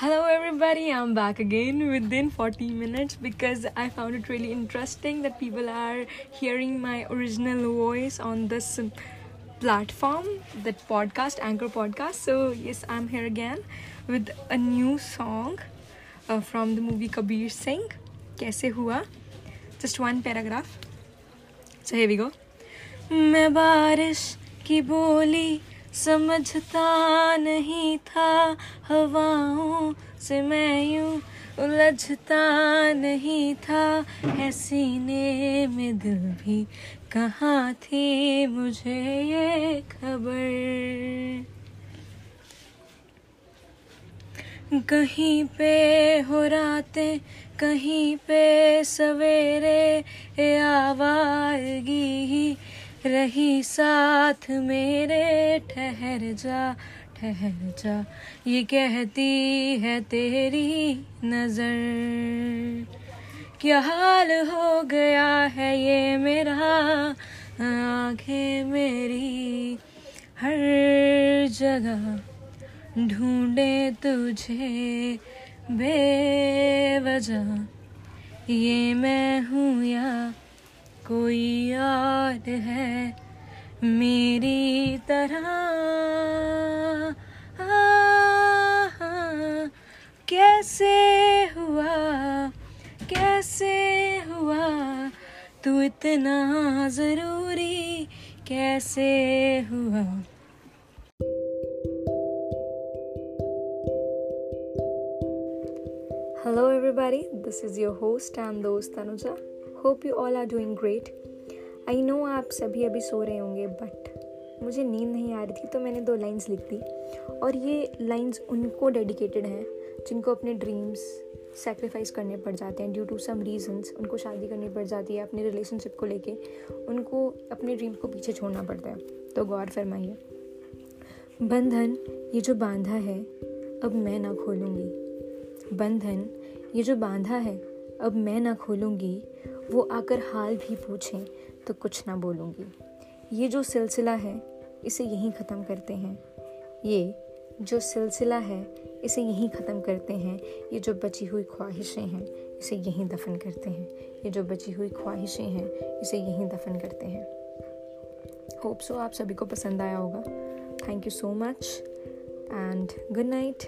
Hello, everybody. I'm back again within 40 minutes because I found it really interesting that people are hearing my original voice on this platform, that podcast, Anchor Podcast. So, yes, I'm here again with a new song uh, from the movie Kabir Singh. कैसे हुआ Just one paragraph. So, here we go. मैं बारिश की बोली समझता नहीं था, हवाओं से मैं यूँ उलझता नहीं था। है सीने में दिल भी कहाँ थी मुझे ये खबर? कहीं पे हो रातें, कहीं पे सवेरे आवागी ही रही साथ मेरे, ठहर जा ठहर जा। ये कहती है तेरी नज़र। क्या हाल हो गया है ये मेरा, आँखें मेरी? हर जगह ढूंढे तुझे बेवजह। ये मैं हूँ या कोई याद है मेरी तरह? कैसे हुआ कैसे हुआ? तू इतना ज़रूरी कैसे हुआ? Hello everybody this is your host and दोस्त Anuja. Hope you all are doing great I know आप सभी अभी सो रहे होंगे बट मुझे नींद नहीं आ रही थी तो मैंने दो लाइंस लिख दी। और ये लाइंस उनको डेडिकेटेड हैं, जिनको अपने ड्रीम्स सेक्रीफाइस करने पड़ जाते हैं ड्यू टू सम रीजंस उनको शादी करनी पड़ जाती है, अपने रिलेशनशिप को लेके, उनको अपने ड्रीम को पीछे छोड़ना पड़ता है। तो गौर फरमाइए। बंधन, ये जो बांधा है, अब मैं ना खोलूँगी। बंधन, ये जो बांधा है, अब मैं ना खोलूँगी वो आकर हाल भी पूछें तो कुछ ना बोलूँगी। ये जो सिलसिला है, इसे यहीं ख़त्म करते हैं। ये जो सिलसिला है, इसे यहीं ख़त्म करते हैं। ये जो बची हुई ख्वाहिशें हैं, इसे यहीं दफन करते हैं। ये जो बची हुई ख्वाहिशें हैं, इसे यहीं दफन करते हैं। होप सो आप सभी को पसंद आया होगा। Thank you so much and good night